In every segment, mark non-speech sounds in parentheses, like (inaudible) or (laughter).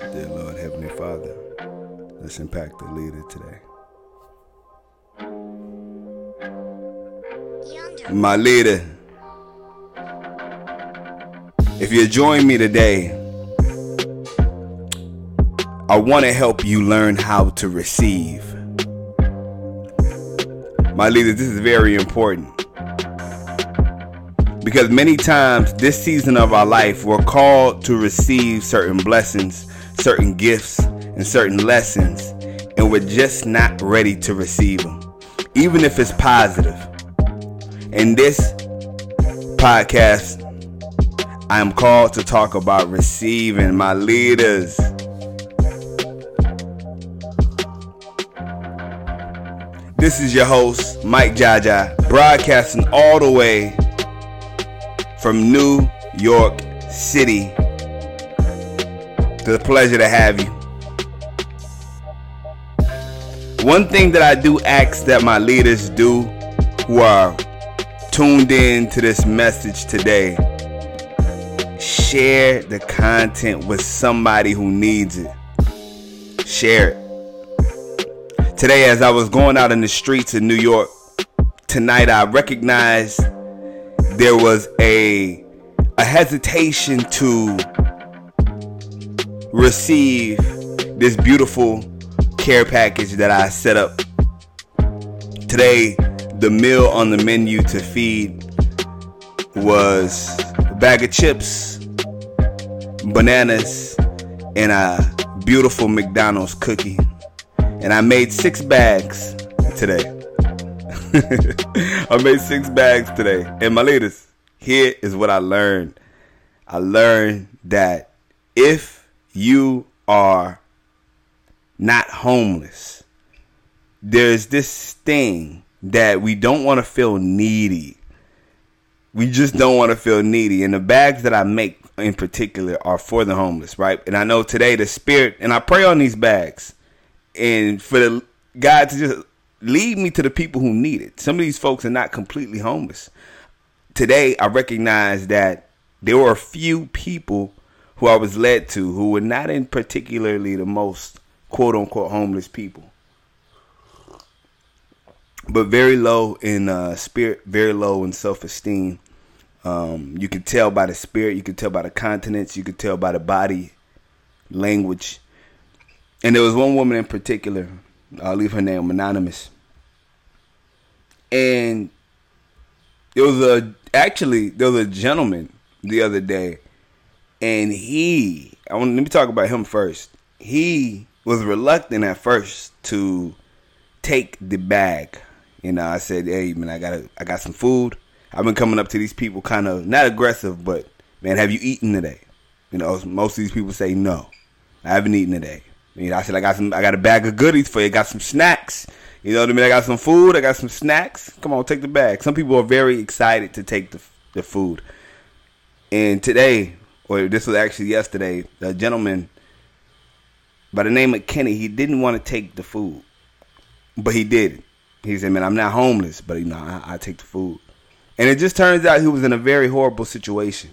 Dear Lord, Heavenly Father, let's impact the leader today. My leader, if you join me today, I want to help you learn how to receive. My leader, this is very important. Because many times this season of our life, we're called to receive certain blessings, certain gifts, and certain lessons, and we're just not ready to receive them, even if it's positive. In this podcast, I am called to talk about receiving my leaders. This is your host, Mike Jaja, broadcasting all the way from New York City. It's a pleasure to have you. One thing that I do ask that my leaders do who are tuned in to this message today share the content with somebody who needs it. Share it. Today, as I was going out in the streets of New York, tonight I recognized there was a a hesitation to receive this beautiful care package that I set up. Today, the meal on the menu to feed was a bag of chips, bananas, and a beautiful McDonald's cookie. And I made six bags today. (laughs) I made six bags today. And my ladies, here is what I learned. I learned that if you are not homeless, there's this thing that we don't want to feel needy. We just don't want to feel needy. And the bags that I make in particular are for the homeless, right? And I know today the spirit, and I pray on these bags, and for the God to just lead me to the people who need it. Some of these folks are not completely homeless. Today, I recognize that there were a few people who I was led to who were not in particularly the most quote unquote homeless people, but very low in uh, spirit, very low in self esteem. Um, you can tell by the spirit, you can tell by the continents, you can tell by the body language. And there was one woman in particular I'll leave her name anonymous. And it was a actually there was a gentleman the other day, and he I want let me talk about him first. He was reluctant at first to take the bag. You know, I said, "Hey, man, I got I got some food. I've been coming up to these people kind of not aggressive, but man, have you eaten today?" You know, most of these people say no. I haven't eaten today. You know, I said I got some. I got a bag of goodies for you. I got some snacks. You know what I mean? I got some food. I got some snacks. Come on, take the bag. Some people are very excited to take the the food. And today, or this was actually yesterday, a gentleman by the name of Kenny, he didn't want to take the food, but he did. He said, "Man, I'm not homeless, but you know, I, I take the food." And it just turns out he was in a very horrible situation,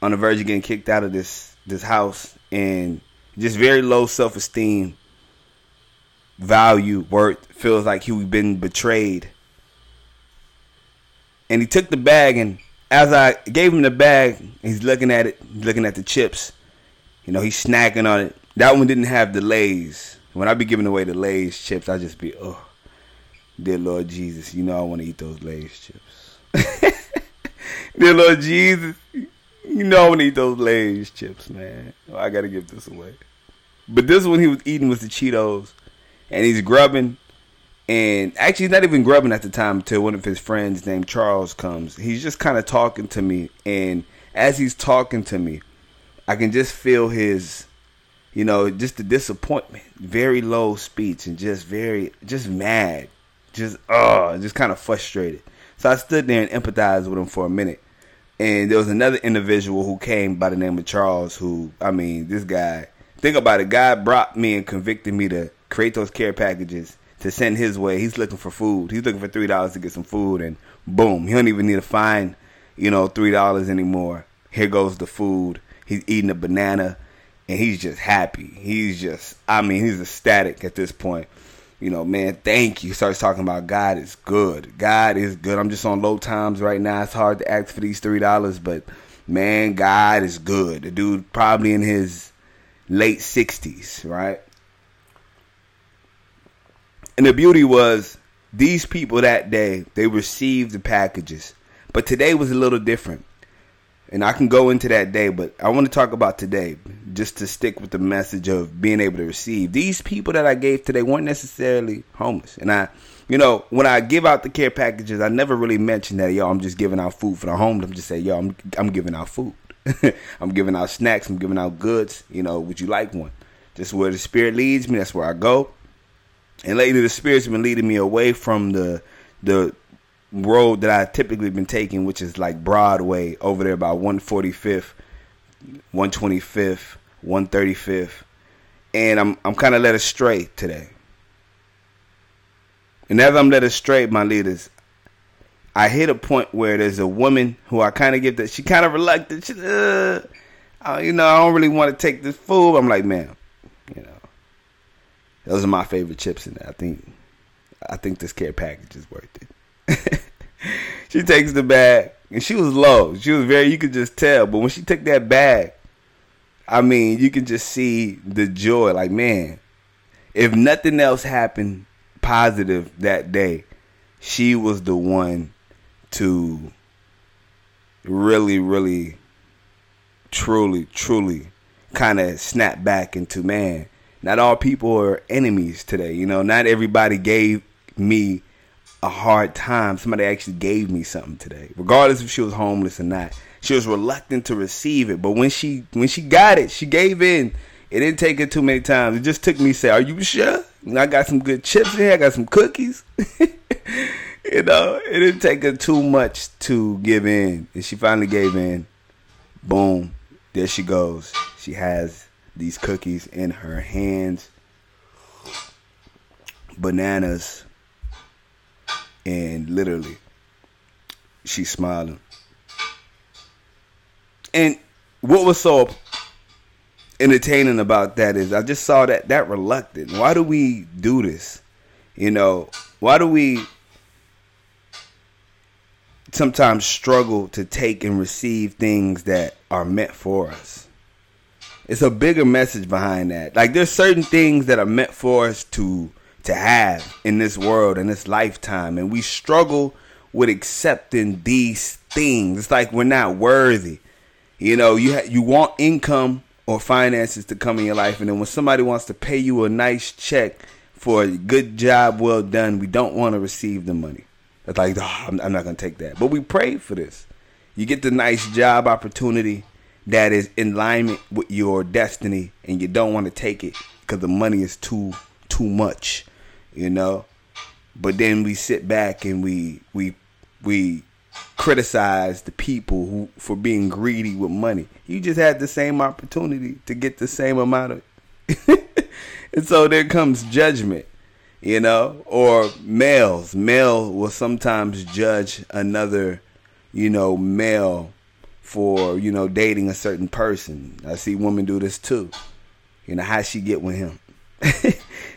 on the verge of getting kicked out of this this house, and just very low self esteem, value, worth, feels like he was been betrayed. And he took the bag, and as I gave him the bag, he's looking at it, looking at the chips. You know, he's snacking on it. That one didn't have the Lay's. When I be giving away the Lay's chips, I just be, oh, dear Lord Jesus, you know I want to eat those Lay's chips. (laughs) dear Lord Jesus, you know I want to eat those Lay's chips, man. Oh, I got to give this away. But this one he was eating was the Cheetos, and he's grubbing. And actually, not even grubbing at the time until one of his friends named Charles comes. He's just kind of talking to me, and as he's talking to me, I can just feel his, you know, just the disappointment, very low speech, and just very, just mad, just oh, just kind of frustrated. So I stood there and empathized with him for a minute. And there was another individual who came by the name of Charles, who, I mean, this guy, think about it, God brought me and convicted me to create those care packages to send his way. He's looking for food. He's looking for three dollars to get some food, and boom, he don't even need to find, you know, three dollars anymore. Here goes the food. He's eating a banana, and he's just happy. He's just, I mean, he's ecstatic at this point. You know, man, thank you. Starts talking about God is good. God is good. I'm just on low times right now. It's hard to ask for these three dollars, but man, God is good. The dude probably in his late sixties, right? And the beauty was these people that day, they received the packages. But today was a little different. And I can go into that day, but I want to talk about today just to stick with the message of being able to receive. These people that I gave today weren't necessarily homeless. And I, you know, when I give out the care packages, I never really mention that, yo, I'm just giving out food for the homeless. I'm just saying, yo, I'm, I'm giving out food. (laughs) I'm giving out snacks. I'm giving out goods. You know, would you like one? Just where the Spirit leads me, that's where I go. And lately, the Spirit's been leading me away from the the road that I typically been taking, which is like Broadway over there by 145th, 125th, 135th, and I'm I'm kind of led astray today. And as I'm led astray, my leaders, I hit a point where there's a woman who I kind of get that she kind of reluctant. She, uh, you know, I don't really want to take this food. I'm like, man, you know, those are my favorite chips in there. I think, I think this care package is worth it. (laughs) she takes the bag, and she was low. She was very, you could just tell. But when she took that bag, I mean, you can just see the joy. Like, man, if nothing else happened positive that day, she was the one to really, really, truly, truly kind of snap back into man. Not all people are enemies today. You know, not everybody gave me a hard time. Somebody actually gave me something today, regardless if she was homeless or not. She was reluctant to receive it, but when she when she got it, she gave in. It didn't take her too many times. It just took me say, "Are you sure?" And I got some good chips in here. I got some cookies. (laughs) you know, it didn't take her too much to give in, and she finally gave in. Boom, there she goes. She has these cookies in her hands, bananas, and literally, she's smiling. And what was so entertaining about that is I just saw that that reluctant. Why do we do this? You know, why do we sometimes struggle to take and receive things that are meant for us? It's a bigger message behind that. Like there's certain things that are meant for us to to have in this world in this lifetime and we struggle with accepting these things. It's like we're not worthy. You know, you ha- you want income or finances to come in your life, and then when somebody wants to pay you a nice check for a good job well done, we don't want to receive the money. It's like, oh, I'm, not going to take that. But we prayed for this. You get the nice job opportunity that is in alignment with your destiny, and you don't want to take it because the money is too too much, you know. But then we sit back and we we we criticize the people who for being greedy with money. You just had the same opportunity to get the same amount of (laughs) and so there comes judgment, you know, or males. Male will sometimes judge another, you know, male for, you know, dating a certain person. I see women do this too. You know, how she get with him. (laughs)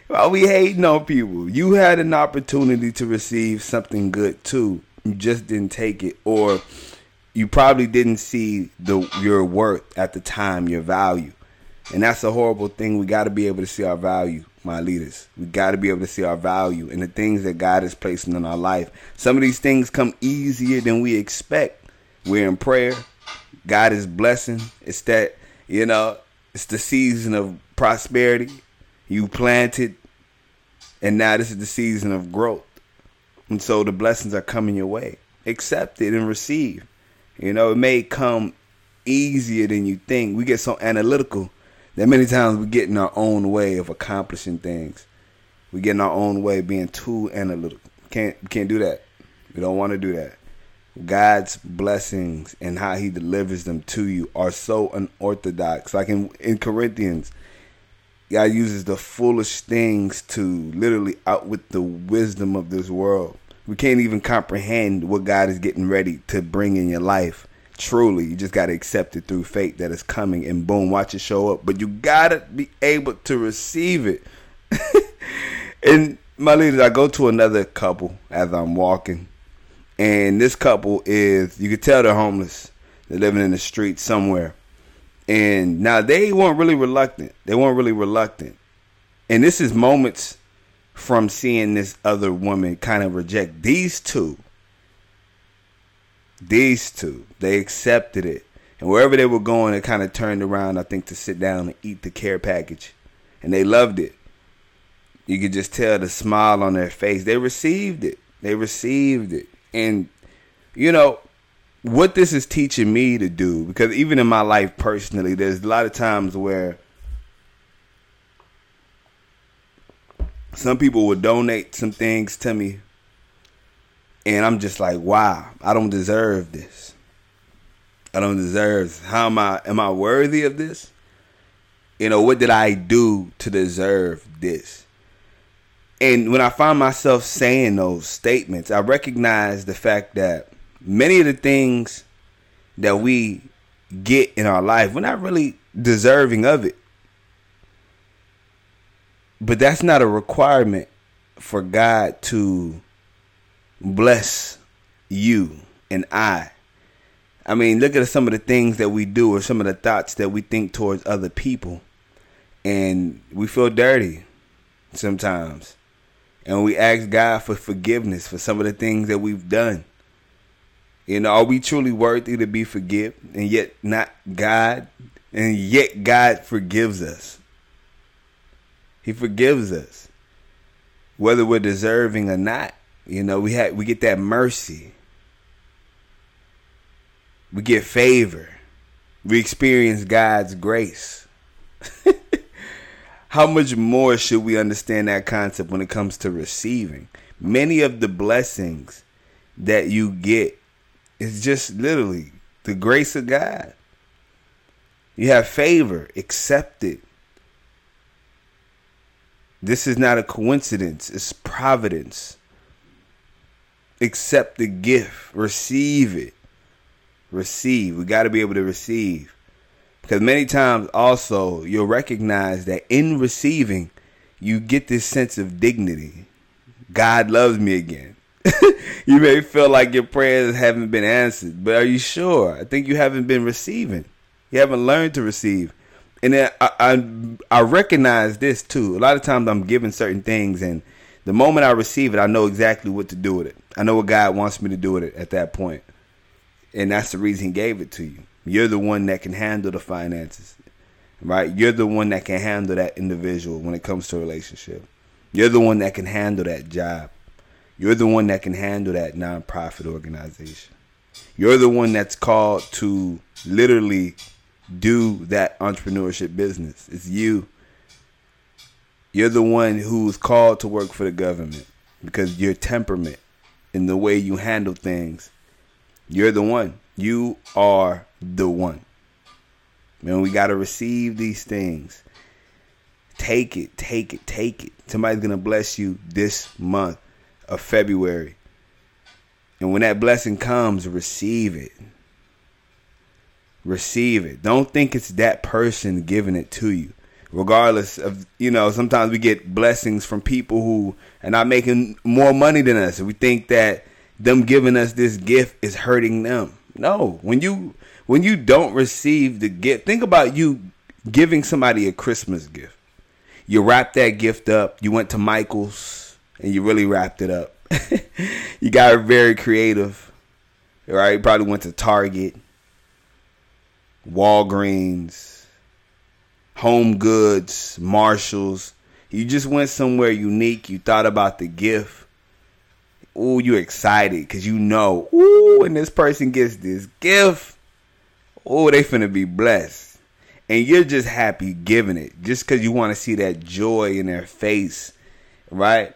While we hating on people, you had an opportunity to receive something good too you just didn't take it or you probably didn't see the your worth at the time, your value. And that's a horrible thing. We got to be able to see our value, my leaders. We got to be able to see our value and the things that God is placing in our life. Some of these things come easier than we expect. We're in prayer. God is blessing. It's that, you know, it's the season of prosperity. You planted, and now this is the season of growth. And so the blessings are coming your way. Accept it and receive. You know, it may come easier than you think. We get so analytical that many times we get in our own way of accomplishing things. We get in our own way being too analytical. Can't can't do that. We don't want to do that. God's blessings and how he delivers them to you are so unorthodox. Like in, in Corinthians, God uses the foolish things to literally outwit the wisdom of this world. We can't even comprehend what God is getting ready to bring in your life Truly, you just gotta accept it through faith that it's coming, and boom, watch it show up. But you gotta be able to receive it. (laughs) and my leaders, I go to another couple as I'm walking, and this couple is you could tell they're homeless. They're living in the street somewhere, and now they weren't really reluctant. They weren't really reluctant, and this is moments from seeing this other woman kind of reject these two these two, they accepted it. And wherever they were going, they kind of turned around, I think, to sit down and eat the care package. And they loved it. You could just tell the smile on their face. They received it. They received it. And, you know, what this is teaching me to do, because even in my life personally, there's a lot of times where some people will donate some things to me and I'm just like, wow, I don't deserve this. I don't deserve. How am I? Am I worthy of this? You know, what did I do to deserve this? And when I find myself saying those statements, I recognize the fact that many of the things that we get in our life, we're not really deserving of it. But that's not a requirement for God to bless you and I. I mean, look at some of the things that we do or some of the thoughts that we think towards other people. And we feel dirty sometimes. And we ask God for forgiveness for some of the things that we've done. You know, are we truly worthy to be forgiven and yet not God? And yet God forgives us. He forgives us. Whether we're deserving or not. You know, we had we get that mercy. We get favor. We experience God's grace. (laughs) How much more should we understand that concept when it comes to receiving? Many of the blessings that you get is just literally the grace of God. You have favor, accept it. This is not a coincidence, it's providence accept the gift, receive it. Receive. We got to be able to receive. Because many times also you'll recognize that in receiving, you get this sense of dignity. God loves me again. (laughs) you may feel like your prayers haven't been answered, but are you sure? I think you haven't been receiving. You haven't learned to receive. And then I, I, I recognize this too. A lot of times I'm given certain things, and the moment I receive it, I know exactly what to do with it. I know what God wants me to do with it at that. And that's the reason He gave it to you. You're the one that can handle the finances, right? You're the one that can handle that individual when it comes to relationship. You're the one that can handle that job. You're the one that can handle that nonprofit organization. You're the one that's called to literally do that entrepreneurship business. It's you. You're the one who's called to work for the government because your temperament and the way you handle things, you're the one. You are the one. Man, we got to receive these things. Take it, take it, take it. Somebody's going to bless you this month of February. And when that blessing comes, receive it. Receive it. Don't think it's that person giving it to you regardless of you know sometimes we get blessings from people who are not making more money than us we think that them giving us this gift is hurting them no when you when you don't receive the gift think about you giving somebody a christmas gift you wrap that gift up you went to michael's and you really wrapped it up (laughs) you got very creative right you probably went to target walgreens Home Goods, Marshalls. You just went somewhere unique. You thought about the gift. Ooh, you're excited because you know, ooh, when this person gets this gift, ooh, they finna be blessed. And you're just happy giving it just because you want to see that joy in their face, right?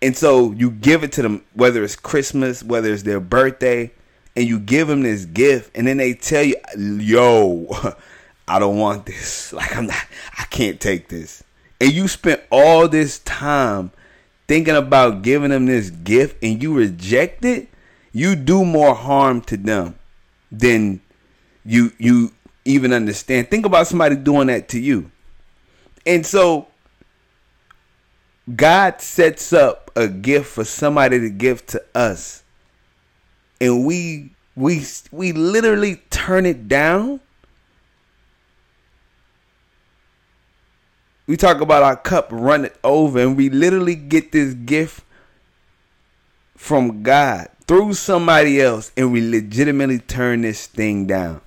And so you give it to them, whether it's Christmas, whether it's their birthday, and you give them this gift, and then they tell you, yo, (laughs) I don't want this. (laughs) Like I'm not I can't take this. And you spent all this time thinking about giving them this gift and you reject it, you do more harm to them than you you even understand. Think about somebody doing that to you. And so God sets up a gift for somebody to give to us. And we we we literally turn it down. We talk about our cup running over and we literally get this gift from God through somebody else and we legitimately turn this thing down.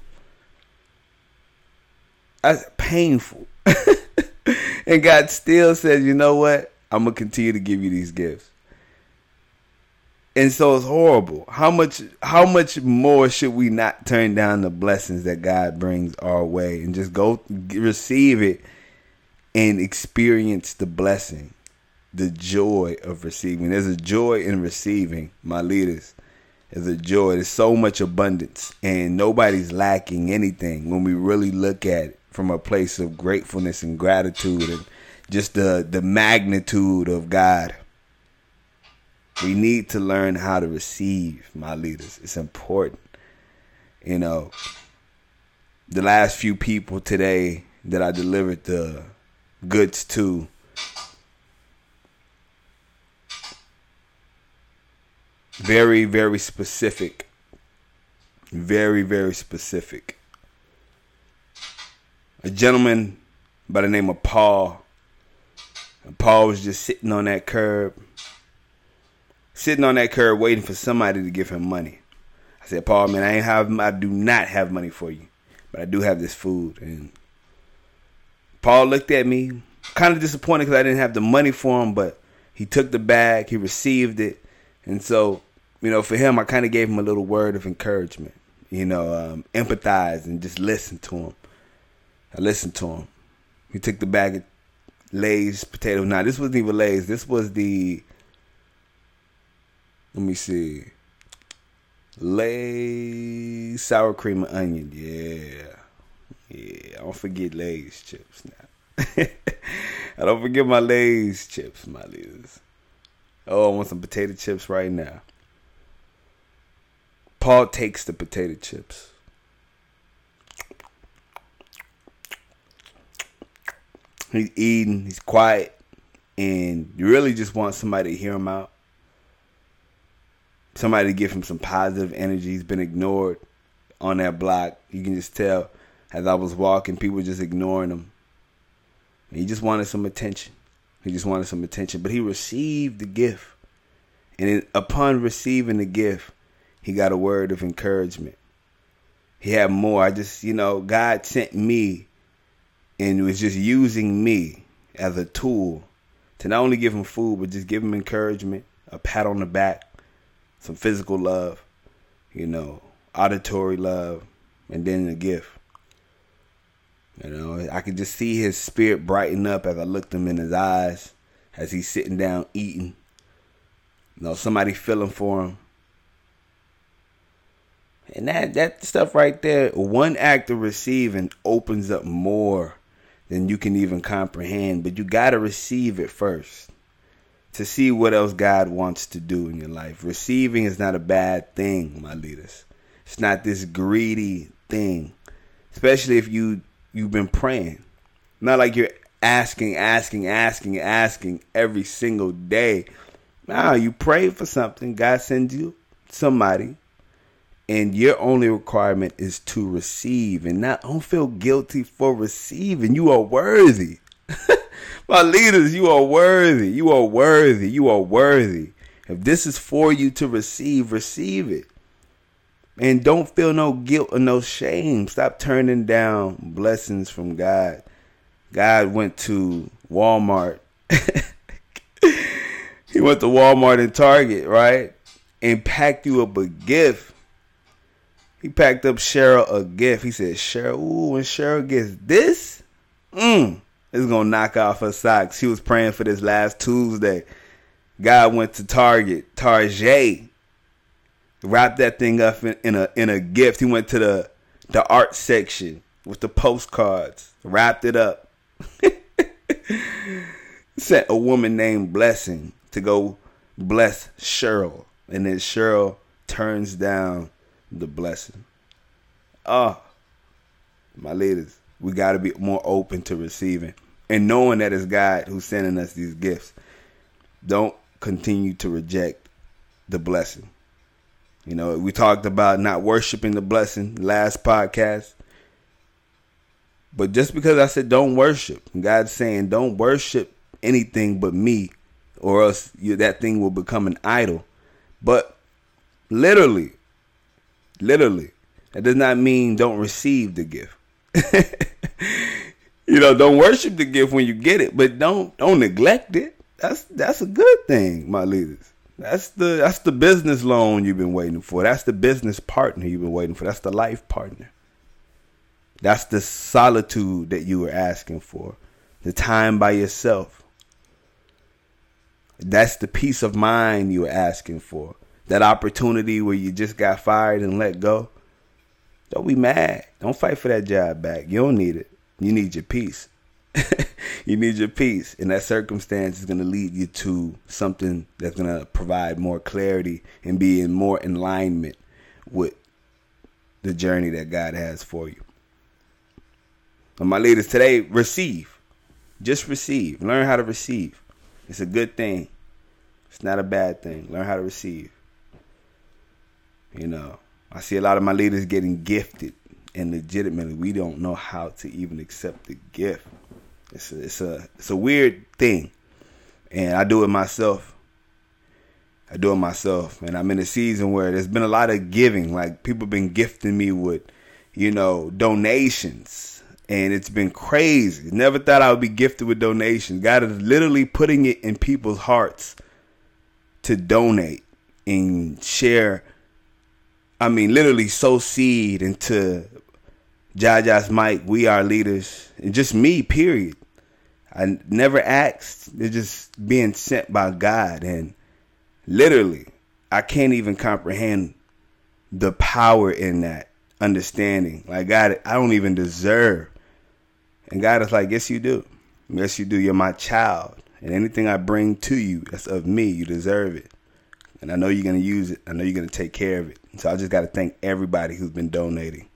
That's painful. (laughs) and God still says, you know what? I'm gonna continue to give you these gifts. And so it's horrible. How much how much more should we not turn down the blessings that God brings our way and just go receive it and experience the blessing, the joy of receiving. There's a joy in receiving, my leaders. There's a joy. There's so much abundance and nobody's lacking anything when we really look at it from a place of gratefulness and gratitude and just the the magnitude of God. We need to learn how to receive, my leaders. It's important. You know, the last few people today that I delivered the goods to very very specific very very specific a gentleman by the name of Paul and Paul was just sitting on that curb, sitting on that curb waiting for somebody to give him money. I said, Paul, man, I ain't have, I do not have money for you, but I do have this food. And Paul looked at me, kind of disappointed because I didn't have the money for him, but he took the bag, he received it, and so you know, for him, I kind of gave him a little word of encouragement. You know, um, empathize and just listen to him. I listened to him. He took the bag of Lay's potato. Now this wasn't even Lay's. This was the. Let me see. Lay's sour cream and onion. Yeah, yeah. I don't forget Lay's chips now. (laughs) I don't forget my Lay's chips, my leaders. Oh, I want some potato chips right now. Paul takes the potato chips. He's eating, he's quiet, and you really just want somebody to hear him out. Somebody to give him some positive energy. He's been ignored on that block. You can just tell as I was walking, people just ignoring him. he just wanted some attention. He just wanted some attention. But he received the gift. And upon receiving the gift, he got a word of encouragement. He had more. I just, you know, God sent me and was just using me as a tool to not only give him food, but just give him encouragement, a pat on the back, some physical love, you know, auditory love, and then a gift. You know, I could just see his spirit brighten up as I looked him in his eyes as he's sitting down eating. You know, somebody feeling for him. And that that stuff right there, one act of receiving opens up more than you can even comprehend. But you got to receive it first to see what else God wants to do in your life. Receiving is not a bad thing, my leaders. It's not this greedy thing, especially if you you've been praying. Not like you're asking, asking, asking, asking every single day. Now you pray for something, God sends you somebody and your only requirement is to receive. And not don't feel guilty for receiving. You are worthy. (laughs) My leaders you are worthy. You are worthy. You are worthy. If this is for you to receive receive it. And don't feel no guilt or no shame. Stop turning down blessings from god. God went to walmart. (laughs) He went to walmart and target right? And packed you up a gift he packed up Cheryl a gift. He said, Cheryl, ooh, when Cheryl gets this, mm, it's gonna knock off her socks. She was praying for this last Tuesday. God went to Target, Target, wrapped that thing up in, in a in a gift. He went to the the art section with the postcards, wrapped it up. (laughs) Sent a woman named Blessing to go bless Cheryl, and then Cheryl turns down the blessing. Oh, My leaders, we got to be more open to receiving and knowing that it's God who's sending us these gifts. Don't continue to reject the blessing. You know, we talked about not worshiping the blessing last podcast. But just because I said don't worship, God's saying don't worship anything but me, or else you, that thing will become an idol. But literally, literally, that does not mean don't receive the gift. (laughs) you know, don't worship the gift when you get it, but don't don't neglect it. That's that's a good thing, my leaders. That's the that's the business loan you've been waiting for. That's the business partner you've been waiting for. That's the life partner. That's the solitude that you were asking for. The time by yourself. That's the peace of mind you were asking for. That opportunity where you just got fired and let go. Don't be mad. Don't fight for that job back. You don't need it. You need your peace. (laughs) you need your peace. And that circumstance is going to lead you to something that's going to provide more clarity and be in more alignment with the journey that God has for you. And my leaders today, receive. Just receive. Learn how to receive. It's a good thing. It's not a bad thing. Learn how to receive. You know, I see a lot of my leaders getting gifted and legitimately we don't know how to even accept the gift. It's a, it's a it's a weird thing, and I do it myself. I do it myself, and I'm in a season where there's been a lot of giving. Like people been gifting me with, you know, donations, and it's been crazy. Never thought I would be gifted with donations. God is literally putting it in people's hearts to donate and share. I mean, literally sow seed into Jaja's Mike, we are leaders, and just me, period. I never asked. They're just being sent by God. And literally, I can't even comprehend the power in that understanding. Like, God, I don't even deserve. And God is like, Yes, you do. Yes, you do. You're my child. And anything I bring to you that's of me, you deserve it. And I know you're to use it. I know you're to take care of it. So I just got to thank everybody who's been donating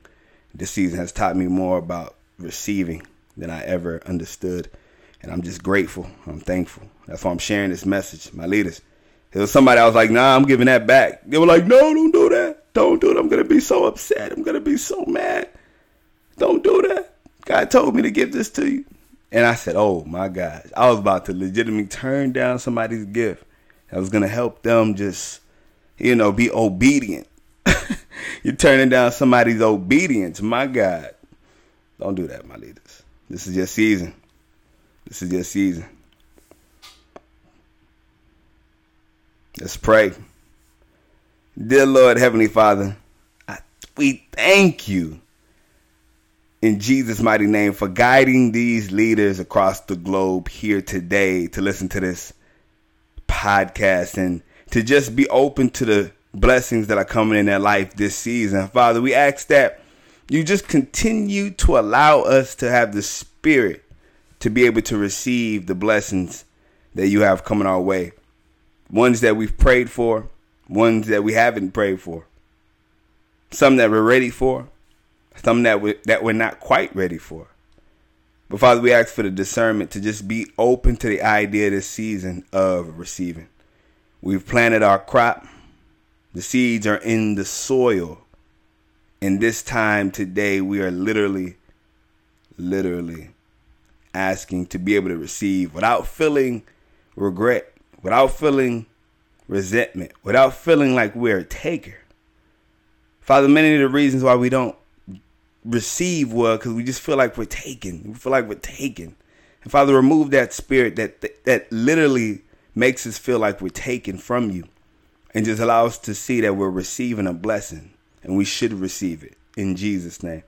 this season has taught me more about receiving than I ever understood. And I'm just grateful. I'm thankful. That's why I'm sharing this message. My leaders. There was somebody I was like, nah, I'm giving that back. They were like, no, don't do that. Don't do it. I'm to be so upset. I'm to be so mad. Don't do that. God told me to give this to you. And I said, oh my gosh. I was about to legitimately turn down somebody's gift that was going to help them just, you know, be obedient (laughs) You're turning down somebody's obedience. My God. Don't do that, my leaders. This is your season. This is your season. Let's pray. Dear Lord, Heavenly Father, I, we thank you in Jesus' mighty name for guiding these leaders across the globe here today to listen to this podcast and to just be open to the blessings that are coming in their life this season. Father, we ask that you just continue to allow us to have the spirit to be able to receive the blessings that you have coming our way. Ones that we've prayed for, ones that we haven't prayed for. Some that we're ready for, some that we that we're not quite ready for. But Father, we ask for the discernment to just be open to the idea this season of receiving. We've planted our crop. The seeds are in the soil. And this time today, we are literally, literally asking to be able to receive without feeling regret, without feeling resentment, without feeling like we're a taker. Father, many of the reasons why we don't receive well because we just feel like we're taken. We feel like we're taken. And Father, remove that spirit that, that literally makes us feel like we're taken from you and just allow us to see that we're receiving a blessing and we should receive it in Jesus' name.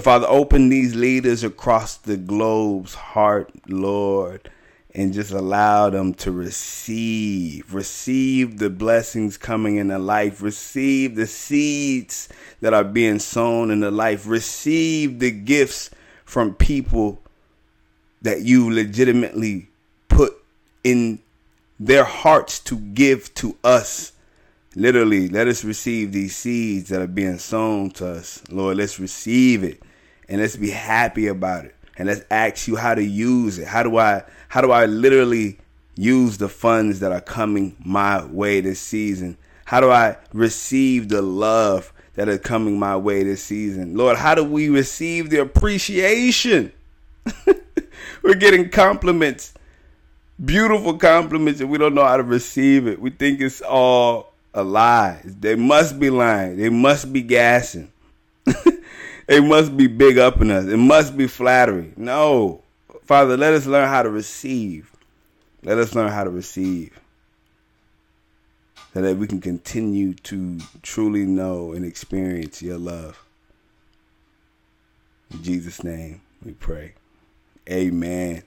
Father, open these leaders across the globe's heart, Lord, and just allow them to receive, receive the blessings coming in their life, receive the seeds that are being sown in their life, receive the gifts from people that you legitimately put in their hearts to give to us. Literally, let us receive these seeds that are being sown to us. Lord, let's receive it and let's be happy about it. And let's ask you how to use it. How do I how do I literally use the funds that are coming my way this season? How do I receive the love that are coming my way this season? Lord, how do we receive the appreciation? (laughs) We're getting compliments, beautiful compliments, and we don't know how to receive it. We think it's all a lie. They must be lying. They must be gassing. (laughs) they must be big up in us. It must be flattery. No. Father, let us learn how to receive. Let us learn how to receive. So that we can continue to truly know and experience your love. In Jesus' name we pray. Amen.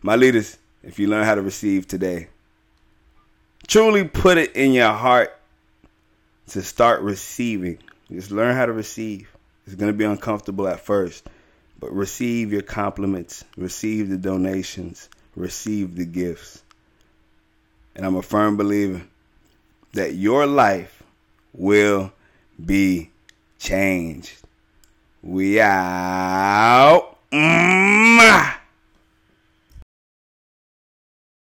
My leaders, if you learn how to receive today, truly put it in your heart to start receiving. Just learn how to receive. It's going to be uncomfortable at first, but receive your compliments, receive the donations, receive the gifts. And I'm a firm believer that your life will be changed. We out.